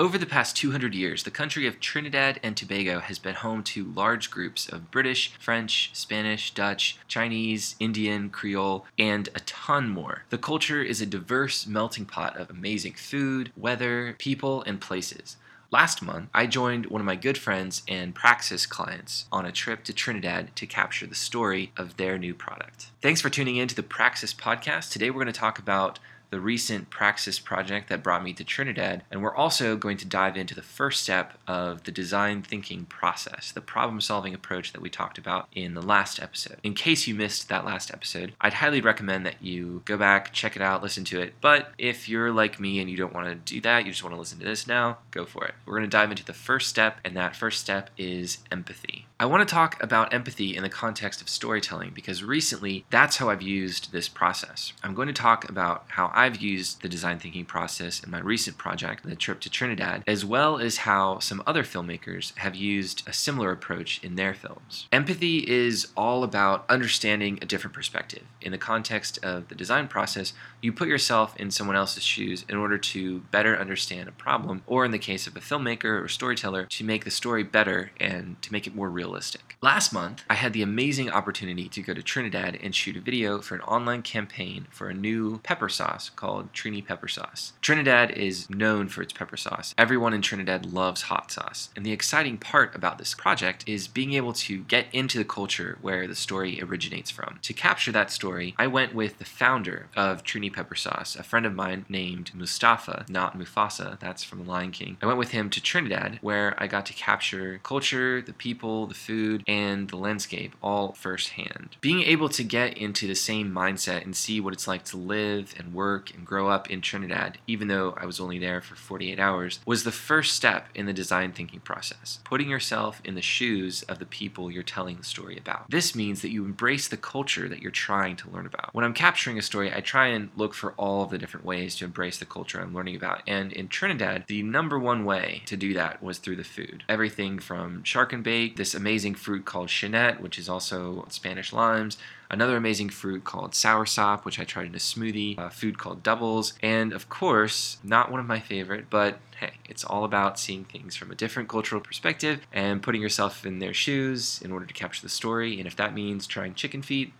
Over the past 200 years, the country of Trinidad and Tobago has been home to large groups of British, French, Spanish, Dutch, Chinese, Indian, Creole, and a ton more. The culture is a diverse melting pot of amazing food, weather, people, and places. Last month, I joined one of my good friends and Praxis clients on a trip to Trinidad to capture the story of their new product. Thanks for tuning in to the Praxis podcast. Today, we're going to talk about the recent Praxis project that brought me to Trinidad, and we're also going to dive into the first step of the design thinking process, the problem solving approach that we talked about in the last episode. In case you missed that last episode, I'd highly recommend that you go back, check it out, listen to it. But if you're like me and you don't want to do that, you just want to listen to this now, go for it. We're going to dive into the first step, and that first step is empathy. I want to talk about empathy in the context of storytelling because recently that's how I've used this process. I'm going to talk about how I've used the design thinking process in my recent project, the trip to Trinidad, as well as how some other filmmakers have used a similar approach in their films. Empathy is all about understanding a different perspective. In the context of the design process, you put yourself in someone else's shoes in order to better understand a problem, or in the case of a filmmaker or storyteller, to make the story better and to make it more real realistic. Last month, I had the amazing opportunity to go to Trinidad and shoot a video for an online campaign for a new pepper sauce called Trini Pepper Sauce. Trinidad is known for its pepper sauce. Everyone in Trinidad loves hot sauce. And the exciting part about this project is being able to get into the culture where the story originates from. To capture that story, I went with the founder of Trini Pepper Sauce, a friend of mine named Mustafa, not Mufasa, that's from The Lion King. I went with him to Trinidad where I got to capture culture, the people, the food, and the landscape all firsthand. Being able to get into the same mindset and see what it's like to live and work and grow up in Trinidad, even though I was only there for 48 hours, was the first step in the design thinking process. Putting yourself in the shoes of the people you're telling the story about. This means that you embrace the culture that you're trying to learn about. When I'm capturing a story, I try and look for all of the different ways to embrace the culture I'm learning about. And in Trinidad, the number one way to do that was through the food. Everything from shark and bake, this amazing amazing fruit called Chenet, which is also Spanish limes. Another amazing fruit called soursop, which I tried in a smoothie. A food called doubles. And of course, not one of my favorite, but hey, it's all about seeing things from a different cultural perspective and putting yourself in their shoes in order to capture the story. And if that means trying chicken feet,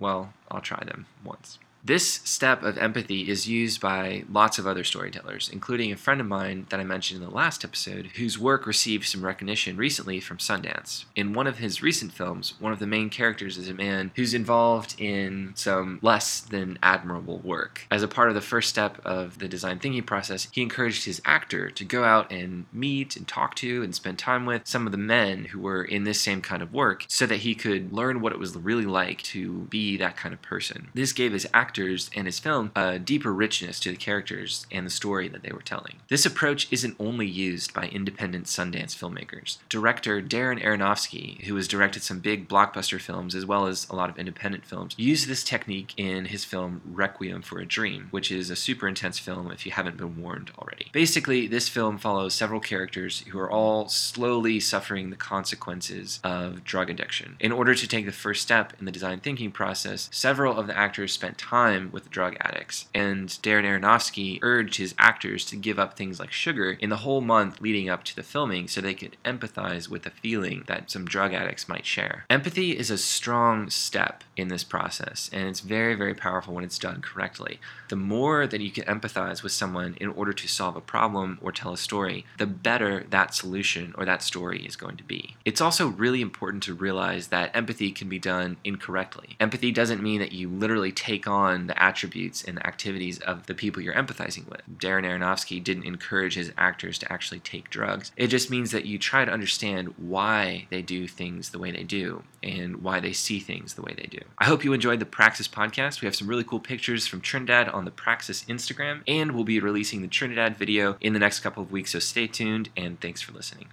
well, I'll try them once. This step of empathy is used by lots of other storytellers, including a friend of mine that I mentioned in the last episode, whose work received some recognition recently from Sundance. In one of his recent films, one of the main characters is a man who's involved in some less than admirable work. As a part of the first step of the design thinking process, he encouraged his actor to go out and meet and talk to and spend time with some of the men who were in this same kind of work so that he could learn what it was really like to be that kind of person. This gave his actor actors and his film a deeper richness to the characters and the story that they were telling. This approach isn't only used by independent Sundance filmmakers. Director Darren Aronofsky, who has directed some big blockbuster films as well as a lot of independent films, used this technique in his film Requiem for a Dream, which is a super intense film if you haven't been warned already. Basically, this film follows several characters who are all slowly suffering the consequences of drug addiction. In order to take the first step in the design thinking process, several of the actors spent time time with drug addicts, and Darren Aronofsky urged his actors to give up things like sugar in the whole month leading up to the filming so they could empathize with the feeling that some drug addicts might share. Empathy is a strong step in this process, and it's very, very powerful when it's done correctly. The more that you can empathize with someone in order to solve a problem or tell a story, the better that solution or that story is going to be. It's also really important to realize that empathy can be done incorrectly. Empathy doesn't mean that you literally take on on the attributes and activities of the people you're empathizing with. Darren Aronofsky didn't encourage his actors to actually take drugs. It just means that you try to understand why they do things the way they do and why they see things the way they do. I hope you enjoyed the Praxis podcast. We have some really cool pictures from Trinidad on the Praxis Instagram, and we'll be releasing the Trinidad video in the next couple of weeks, so stay tuned and thanks for listening.